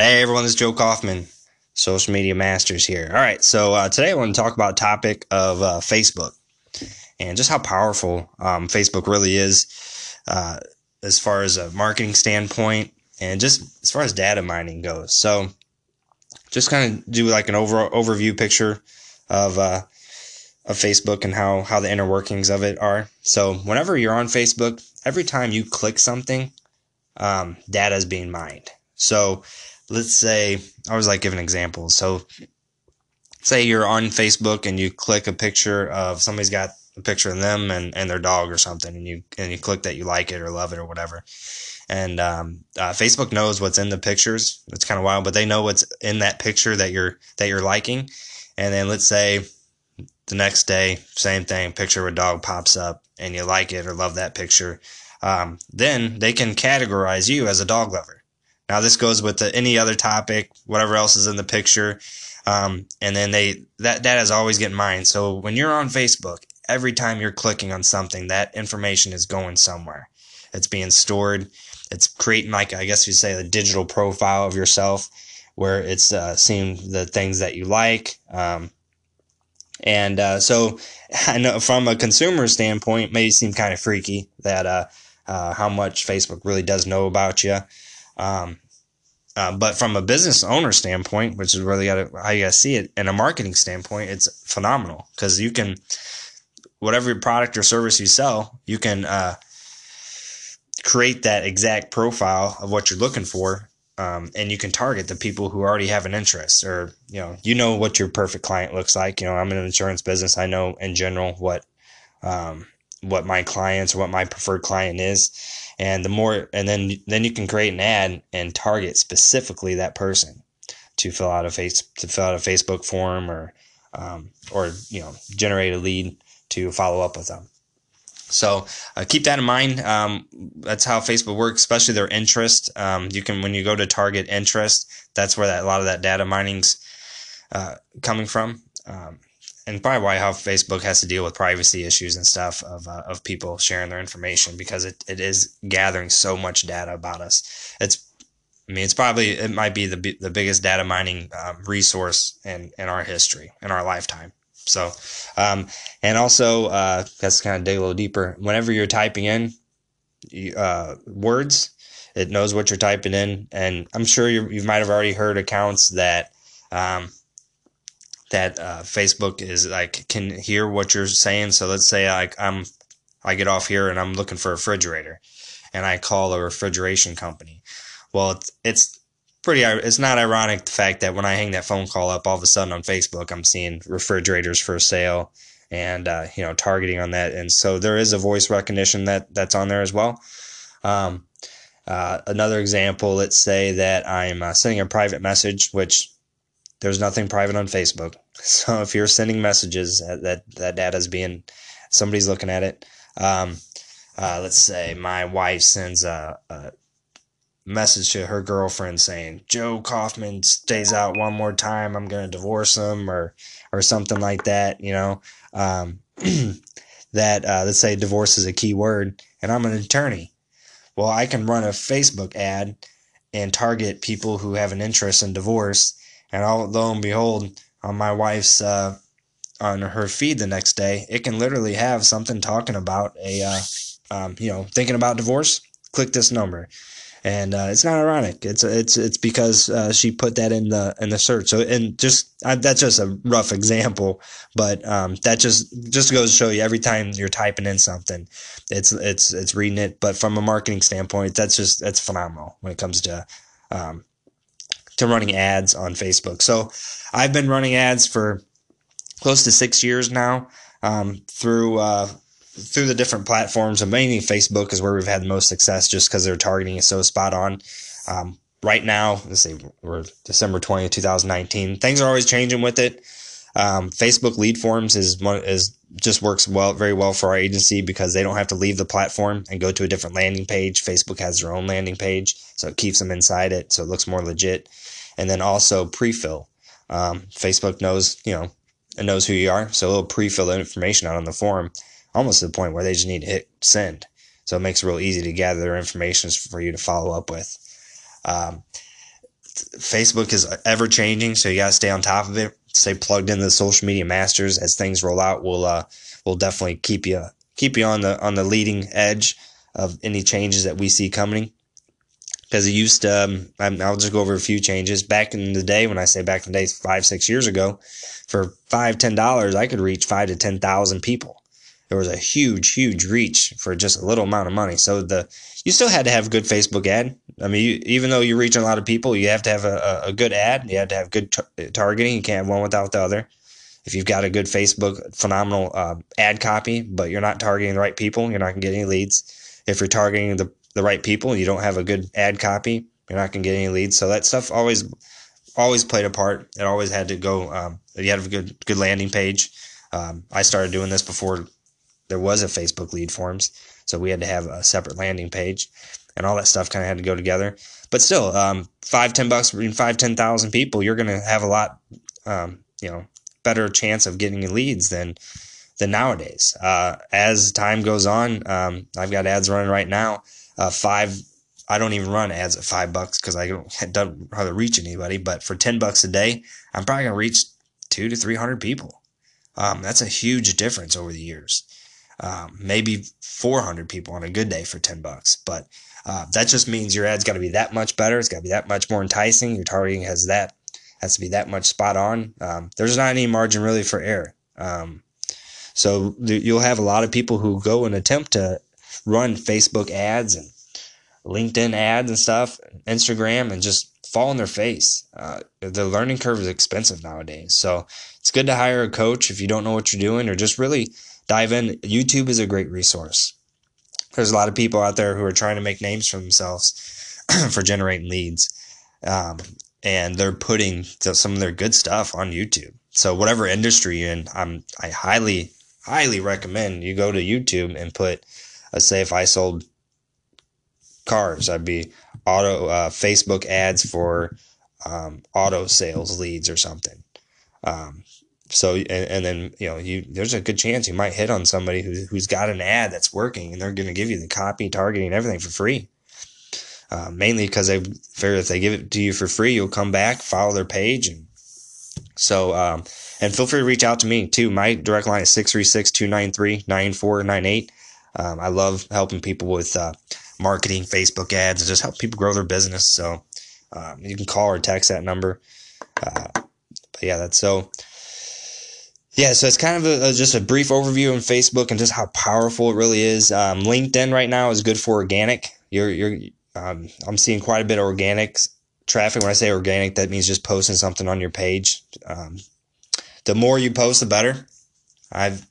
Hey everyone, this is Joe Kaufman, Social Media Masters here. All right, so uh, today I want to talk about topic of uh, Facebook and just how powerful um, Facebook really is uh, as far as a marketing standpoint and just as far as data mining goes. So, just kind of do like an over overview picture of uh, of Facebook and how how the inner workings of it are. So, whenever you're on Facebook, every time you click something, um, data is being mined. So let's say I was like give an example. So say you're on Facebook and you click a picture of somebody's got a picture of them and, and their dog or something and you and you click that you like it or love it or whatever. And um, uh, Facebook knows what's in the pictures. It's kind of wild, but they know what's in that picture that you're that you're liking. And then let's say the next day, same thing, picture of a dog pops up and you like it or love that picture. Um, then they can categorize you as a dog lover now this goes with the, any other topic, whatever else is in the picture. Um, and then they that that is always getting mined. So when you're on Facebook, every time you're clicking on something, that information is going somewhere. It's being stored. It's creating like I guess you say the digital profile of yourself, where it's uh, seeing the things that you like. Um, and uh, so I know from a consumer standpoint, may seem kind of freaky that uh, uh, how much Facebook really does know about you. Um, uh, but from a business owner standpoint, which is really gotta, how you to see it, and a marketing standpoint, it's phenomenal because you can, whatever product or service you sell, you can uh, create that exact profile of what you're looking for, um, and you can target the people who already have an interest, or you know, you know what your perfect client looks like. You know, I'm in an insurance business. I know in general what um, what my clients or what my preferred client is and the more and then then you can create an ad and target specifically that person to fill out a face to fill out a facebook form or um, or you know generate a lead to follow up with them. So uh, keep that in mind. Um, that's how facebook works especially their interest. Um, you can when you go to target interest that's where that a lot of that data mining's uh, coming from. Um, and probably why how Facebook has to deal with privacy issues and stuff of uh, of people sharing their information because it, it is gathering so much data about us. It's I mean, it's probably it might be the the biggest data mining um, resource in in our history in our lifetime. So, um, and also uh, that's kind of dig a little deeper. Whenever you're typing in uh, words, it knows what you're typing in, and I'm sure you you might have already heard accounts that um, that uh, Facebook is like can hear what you're saying. So let's say like I'm I get off here and I'm looking for a refrigerator, and I call a refrigeration company. Well, it's, it's pretty. It's not ironic the fact that when I hang that phone call up, all of a sudden on Facebook I'm seeing refrigerators for sale, and uh, you know targeting on that. And so there is a voice recognition that that's on there as well. Um, uh, another example, let's say that I'm uh, sending a private message, which there's nothing private on Facebook. So if you're sending messages that that data is being somebody's looking at it. Um, uh, let's say my wife sends a, a, message to her girlfriend saying Joe Kaufman stays out one more time, I'm gonna divorce him or or something like that. You know, um, that uh, let's say divorce is a key word, and I'm an attorney. Well, I can run a Facebook ad and target people who have an interest in divorce and all, lo and behold, on my wife's uh, on her feed the next day, it can literally have something talking about a uh, um, you know thinking about divorce. Click this number, and uh, it's not ironic. It's it's it's because uh, she put that in the in the search. So and just uh, that's just a rough example, but um, that just just goes to show you every time you're typing in something, it's it's it's reading it. But from a marketing standpoint, that's just that's phenomenal when it comes to um, to running ads on Facebook. So I've been running ads for close to six years now um, through uh, through the different platforms, and mainly Facebook is where we've had the most success, just because their targeting is so spot on. Um, right now, let's see, we're December 20th, 2019. Things are always changing with it. Um, Facebook lead forms is is just works well, very well for our agency because they don't have to leave the platform and go to a different landing page. Facebook has their own landing page, so it keeps them inside it, so it looks more legit. And then also pre-fill. Um, Facebook knows, you know, it knows who you are, so it'll pre-fill the information out on the form, almost to the point where they just need to hit send. So it makes it real easy to gather their information for you to follow up with. Um, Facebook is ever changing, so you got to stay on top of it. Stay plugged into the social media masters as things roll out. We'll uh, we'll definitely keep you keep you on the on the leading edge of any changes that we see coming. Because it used to, um, I'll just go over a few changes. Back in the day, when I say back in the day, five six years ago, for five ten dollars, I could reach five to ten thousand people. There was a huge, huge reach for just a little amount of money. So the you still had to have a good Facebook ad. I mean, you, even though you're reaching a lot of people, you have to have a, a good ad. You have to have good tar- targeting. You can't have one without the other. If you've got a good Facebook, phenomenal uh, ad copy, but you're not targeting the right people, you're not going to get any leads. If you're targeting the, the right people, you don't have a good ad copy, you're not going to get any leads. So that stuff always always played a part. It always had to go. Um, you had a good good landing page. Um, I started doing this before there was a Facebook lead forms, so we had to have a separate landing page, and all that stuff kind of had to go together. But still, um, five ten bucks between five ten thousand people, you're going to have a lot, um, you know, better chance of getting leads than than nowadays. Uh, as time goes on, um, I've got ads running right now. Uh, five I don't even run ads at five bucks because I don't, don't hardly reach anybody. But for ten bucks a day, I'm probably gonna reach two to three hundred people. Um, that's a huge difference over the years. Um, maybe 400 people on a good day for 10 bucks. But uh, that just means your ad's got to be that much better. It's got to be that much more enticing. Your targeting has that has to be that much spot on. Um, there's not any margin really for error. Um, so th- you'll have a lot of people who go and attempt to run Facebook ads and LinkedIn ads and stuff, Instagram, and just fall on their face. Uh, the learning curve is expensive nowadays. So it's good to hire a coach if you don't know what you're doing or just really dive in. YouTube is a great resource. There's a lot of people out there who are trying to make names for themselves for generating leads. Um, and they're putting some of their good stuff on YouTube. So whatever industry you're in, I'm, I highly, highly recommend you go to YouTube and put, let's say if I sold cars, I'd be auto uh, Facebook ads for um, auto sales leads or something. Um, so and, and, then you know you there's a good chance you might hit on somebody who, who's got an ad that's working and they're going to give you the copy targeting everything for free uh, mainly because they figure if they give it to you for free you'll come back follow their page and so um, and feel free to reach out to me too my direct line is 636-293-9498 um, i love helping people with uh, marketing facebook ads and just help people grow their business so um, you can call or text that number uh, but yeah that's so yeah, so it's kind of a, a, just a brief overview on Facebook and just how powerful it really is. Um, LinkedIn right now is good for organic. You're you're um, I'm seeing quite a bit of organic traffic. When I say organic, that means just posting something on your page. Um, the more you post, the better. I've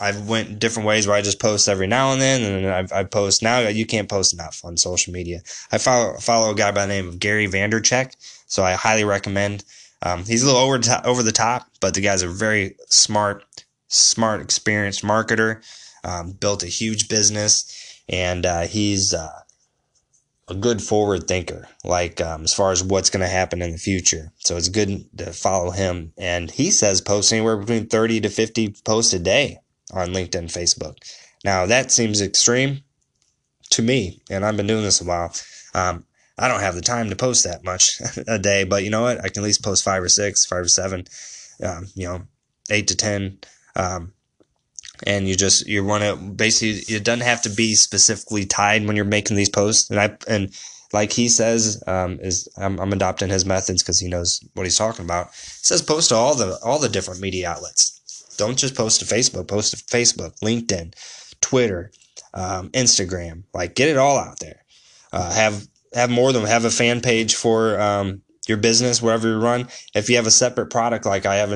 I've went different ways where I just post every now and then, and I've, I post now. You can't post enough on social media. I follow follow a guy by the name of Gary Vaynerchuk, so I highly recommend um, he's a little over top, over the top, but the guy's a very smart, smart, experienced marketer. Um, built a huge business, and uh, he's uh, a good forward thinker. Like um, as far as what's going to happen in the future, so it's good to follow him. And he says post anywhere between thirty to fifty posts a day on LinkedIn, Facebook. Now that seems extreme to me, and I've been doing this a while. Um, I don't have the time to post that much a day, but you know what? I can at least post five or six, five or seven, um, you know, eight to 10. Um, and you just, you want to basically, it doesn't have to be specifically tied when you're making these posts. And I, and like he says, um, is I'm, I'm adopting his methods because he knows what he's talking about. He says post to all the, all the different media outlets. Don't just post to Facebook, post to Facebook, LinkedIn, Twitter, um, Instagram, like get it all out there. Uh, have have more than have a fan page for um, your business wherever you run. If you have a separate product, like I have,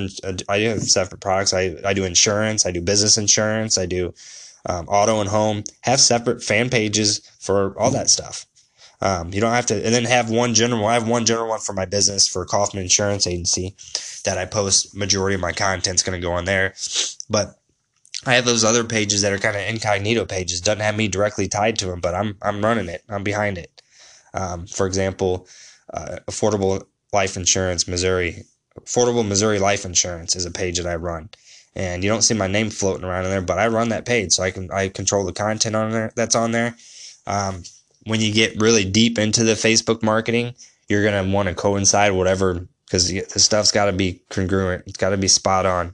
I do have separate products. I, I do insurance, I do business insurance, I do um, auto and home. Have separate fan pages for all that stuff. Um, you don't have to, and then have one general. I have one general one for my business for Kaufman Insurance Agency that I post. Majority of my content's going to go on there, but I have those other pages that are kind of incognito pages. Doesn't have me directly tied to them, but I'm I'm running it. I'm behind it. Um, for example, uh, Affordable Life Insurance Missouri, Affordable Missouri Life Insurance is a page that I run, and you don't see my name floating around in there, but I run that page, so I can I control the content on there that's on there. Um, when you get really deep into the Facebook marketing, you're gonna want to coincide whatever because the stuff's got to be congruent. It's got to be spot on.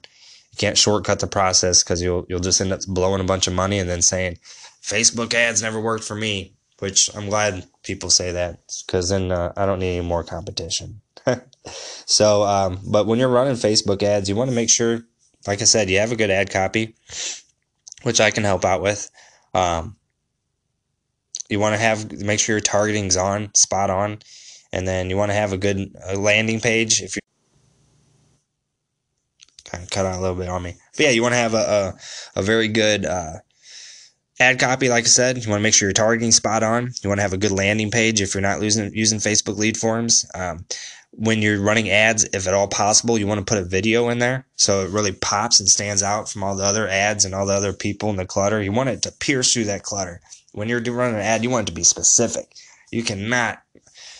You can't shortcut the process because you'll you'll just end up blowing a bunch of money and then saying Facebook ads never worked for me. Which I'm glad people say that because then uh, I don't need any more competition. so, um, but when you're running Facebook ads, you want to make sure, like I said, you have a good ad copy, which I can help out with. Um, you want to have make sure your targeting's on spot on and then you want to have a good a landing page if you kind of cut out a little bit on me but yeah you want to have a, a, a very good uh, ad copy like i said. You want to make sure your targeting spot on. You want to have a good landing page if you're not using using facebook lead forms. Um, when you're running ads if at all possible you want to put a video in there so it really pops and stands out from all the other ads and all the other people in the clutter. You want it to pierce through that clutter. When you're running an ad you want it to be specific. You cannot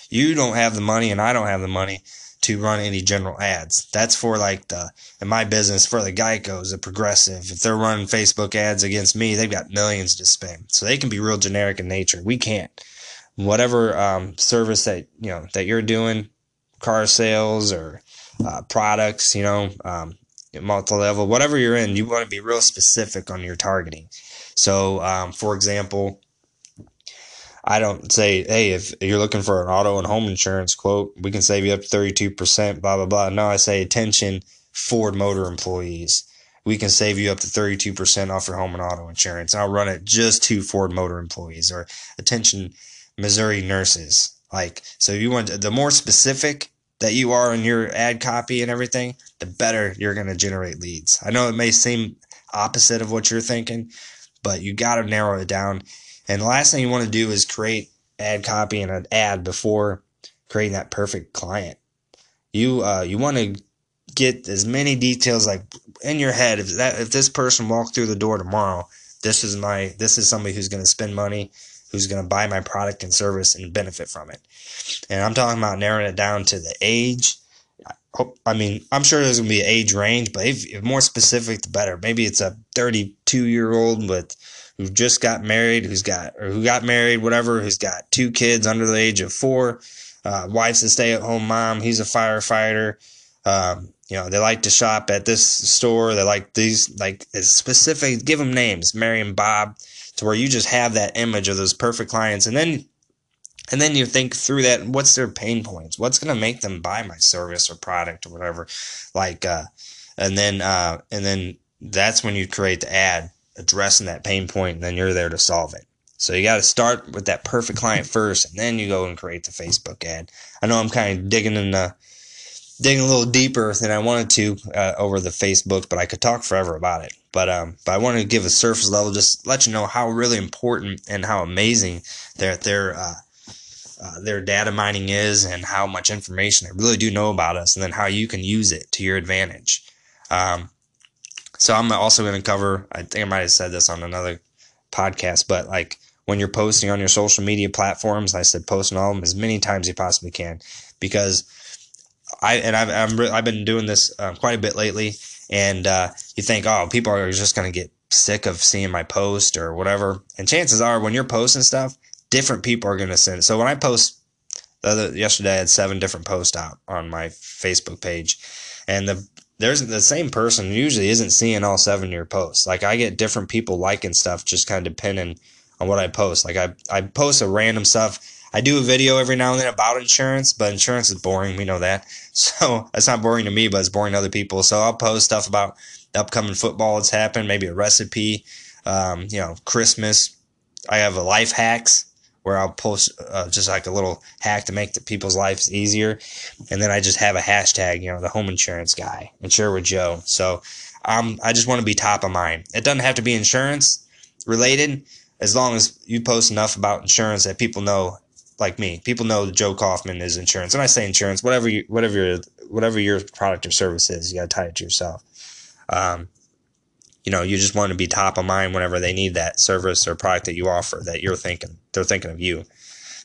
you don't have the money and I don't have the money to run any general ads. That's for like the in my business for the Geicos, the progressive. If they're running Facebook ads against me, they've got millions to spend. So they can be real generic in nature. We can't. Whatever um, service that you know that you're doing, car sales or uh, products, you know, um, multi level, whatever you're in, you want to be real specific on your targeting. So, um, for example, I don't say, hey, if you're looking for an auto and home insurance quote, we can save you up to 32%, blah, blah, blah. No, I say, attention, Ford Motor employees. We can save you up to 32% off your home and auto insurance. And I'll run it just to Ford Motor employees or attention, Missouri nurses. Like, so you want the more specific that you are in your ad copy and everything, the better you're going to generate leads. I know it may seem opposite of what you're thinking, but you got to narrow it down and the last thing you want to do is create ad copy and an ad before creating that perfect client. You uh, you want to get as many details like in your head. If that if this person walked through the door tomorrow, this is my this is somebody who's going to spend money, who's going to buy my product and service and benefit from it. And I'm talking about narrowing it down to the age. I mean, I'm sure there's going to be an age range, but if, if more specific, the better. Maybe it's a 32 year old with who just got married, who's got or who got married, whatever, who's got two kids under the age of four. Uh, wife's a stay-at-home mom. He's a firefighter. Um, you know, they like to shop at this store. They like these, like specific. Give them names, Mary and Bob, to where you just have that image of those perfect clients, and then, and then you think through that. What's their pain points? What's going to make them buy my service or product or whatever? Like, uh, and then, uh, and then that's when you create the ad addressing that pain point, and then you're there to solve it. So you got to start with that perfect client first, and then you go and create the Facebook ad. I know I'm kind of digging in the digging a little deeper than I wanted to uh, over the Facebook, but I could talk forever about it. But um, but I wanted to give a surface level, just let you know how really important and how amazing their their uh, uh, their data mining is, and how much information they really do know about us, and then how you can use it to your advantage. Um, so I'm also going to cover, I think I might have said this on another podcast, but like when you're posting on your social media platforms, I said post on all of them as many times as you possibly can because I, and I've, I'm, I've been doing this uh, quite a bit lately. And uh, you think, oh, people are just going to get sick of seeing my post or whatever. And chances are, when you're posting stuff, different people are going to send it. So when I post, the other, yesterday I had seven different posts out on my Facebook page, and the there's the same person usually isn't seeing all seven of your posts. Like I get different people liking stuff just kind of depending on what I post. Like I, I post a random stuff. I do a video every now and then about insurance, but insurance is boring. We know that. So it's not boring to me, but it's boring to other people. So I'll post stuff about the upcoming football that's happened, maybe a recipe, um, you know, Christmas. I have a life hacks where I'll post uh, just like a little hack to make the people's lives easier. And then I just have a hashtag, you know, the home insurance guy, insure with Joe. So um, I just want to be top of mind. It doesn't have to be insurance related as long as you post enough about insurance that people know, like me, people know Joe Kaufman is insurance. And I say insurance, whatever you, whatever your, whatever your product or service is, you got to tie it to yourself. Um, you know, you just want to be top of mind whenever they need that service or product that you offer that you're thinking, they're thinking of you.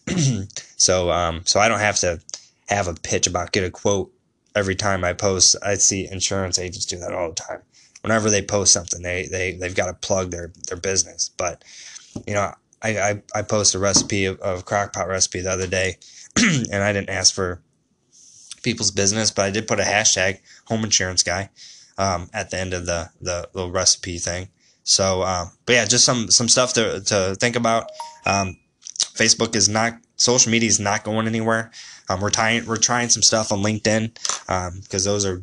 so, um, so I don't have to have a pitch about get a quote every time I post. I see insurance agents do that all the time. Whenever they post something, they, they, they've got to plug their, their business. But, you know, I, I, I post a recipe of, of crockpot recipe the other day and I didn't ask for people's business, but I did put a hashtag home insurance guy um, at the end of the the little recipe thing. So, uh, but yeah, just some some stuff to to think about. Um, Facebook is not social media is not going anywhere. Um, we're trying we're trying some stuff on LinkedIn because um, those are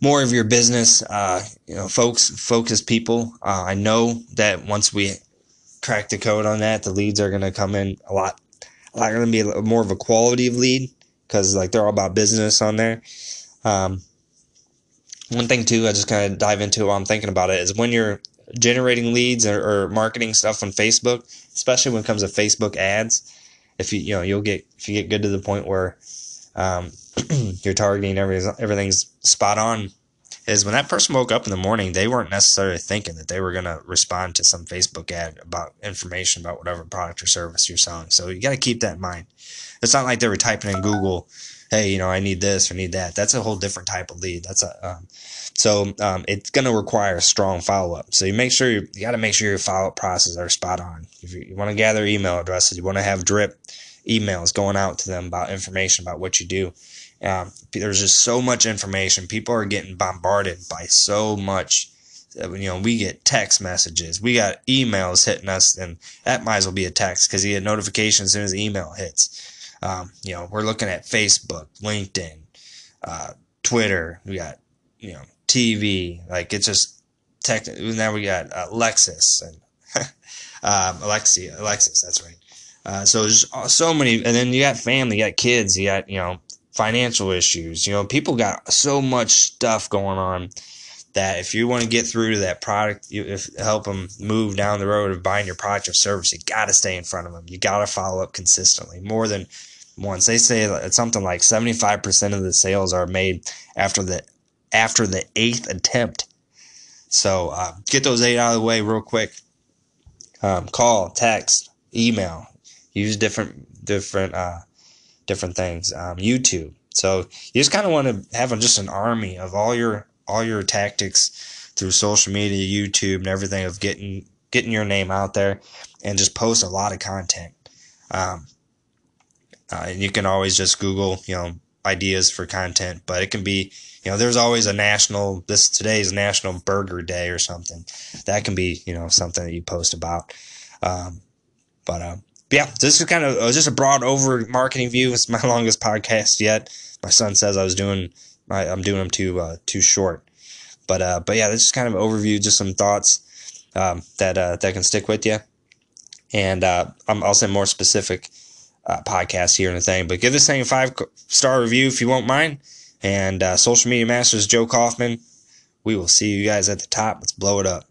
more of your business, uh, you know, folks focused people. Uh, I know that once we crack the code on that, the leads are going to come in a lot. A lot going to be more of a quality of lead because like they're all about business on there. Um, one thing too, I just kind of dive into while I'm thinking about it is when you're generating leads or, or, marketing stuff on Facebook, especially when it comes to Facebook ads. If you you know you'll get if you get good to the point where um, you're targeting everything everything's spot on, is when that person woke up in the morning, they weren't necessarily thinking that they were to respond to some Facebook ad about information about whatever product or service you're selling. So you got to keep that in mind. It's not like they were typing in Google, "Hey, you know, I need this or need that." That's a whole different type of lead. That's a um, so um, it's going to require a strong follow up. So you make sure you, you got to make sure your follow up processes are spot on. If you, you want to gather email addresses, you want to have drip emails going out to them about information about what you do. Um, there's just so much information. People are getting bombarded by so much. Uh, you know, we get text messages, we got emails hitting us, and that might as well be a text because you get notification as soon as the email hits. Um, you know, we're looking at Facebook, LinkedIn, uh, Twitter. We got you know TV. Like it's just tech. Now we got uh, Lexus and um, Alexia, Alexis. That's right. Uh, so there's so many, and then you got family, you got kids, you got you know financial issues. You know, people got so much stuff going on that if you want to get through to that product, you if, help them move down the road of buying your product or service, you got to stay in front of them. You got to follow up consistently, more than once. They say it's something like 75% of the sales are made after the after the eighth attempt. So uh, get those eight out of the way real quick. Um, call, text, email. Use different different uh, different things. Um, YouTube. So you just kind of want to have just an army of all your all your tactics through social media, YouTube, and everything of getting getting your name out there, and just post a lot of content. Um, uh, and you can always just Google, you know, ideas for content, but it can be, you know, there's always a national, this today's National Burger Day or something. That can be, you know, something that you post about. Um, but, um, yeah, this is kind of uh, just a broad over marketing view. It's my longest podcast yet. My son says I was doing, I, am doing them too, uh, too short. But, uh, but yeah, this is kind of overview, just some thoughts, um, that, uh, that can stick with you. And, uh, I'll send more specific, uh, podcast here and the thing. But give this thing a five star review if you won't mind. And uh, social media masters Joe Kaufman. We will see you guys at the top. Let's blow it up.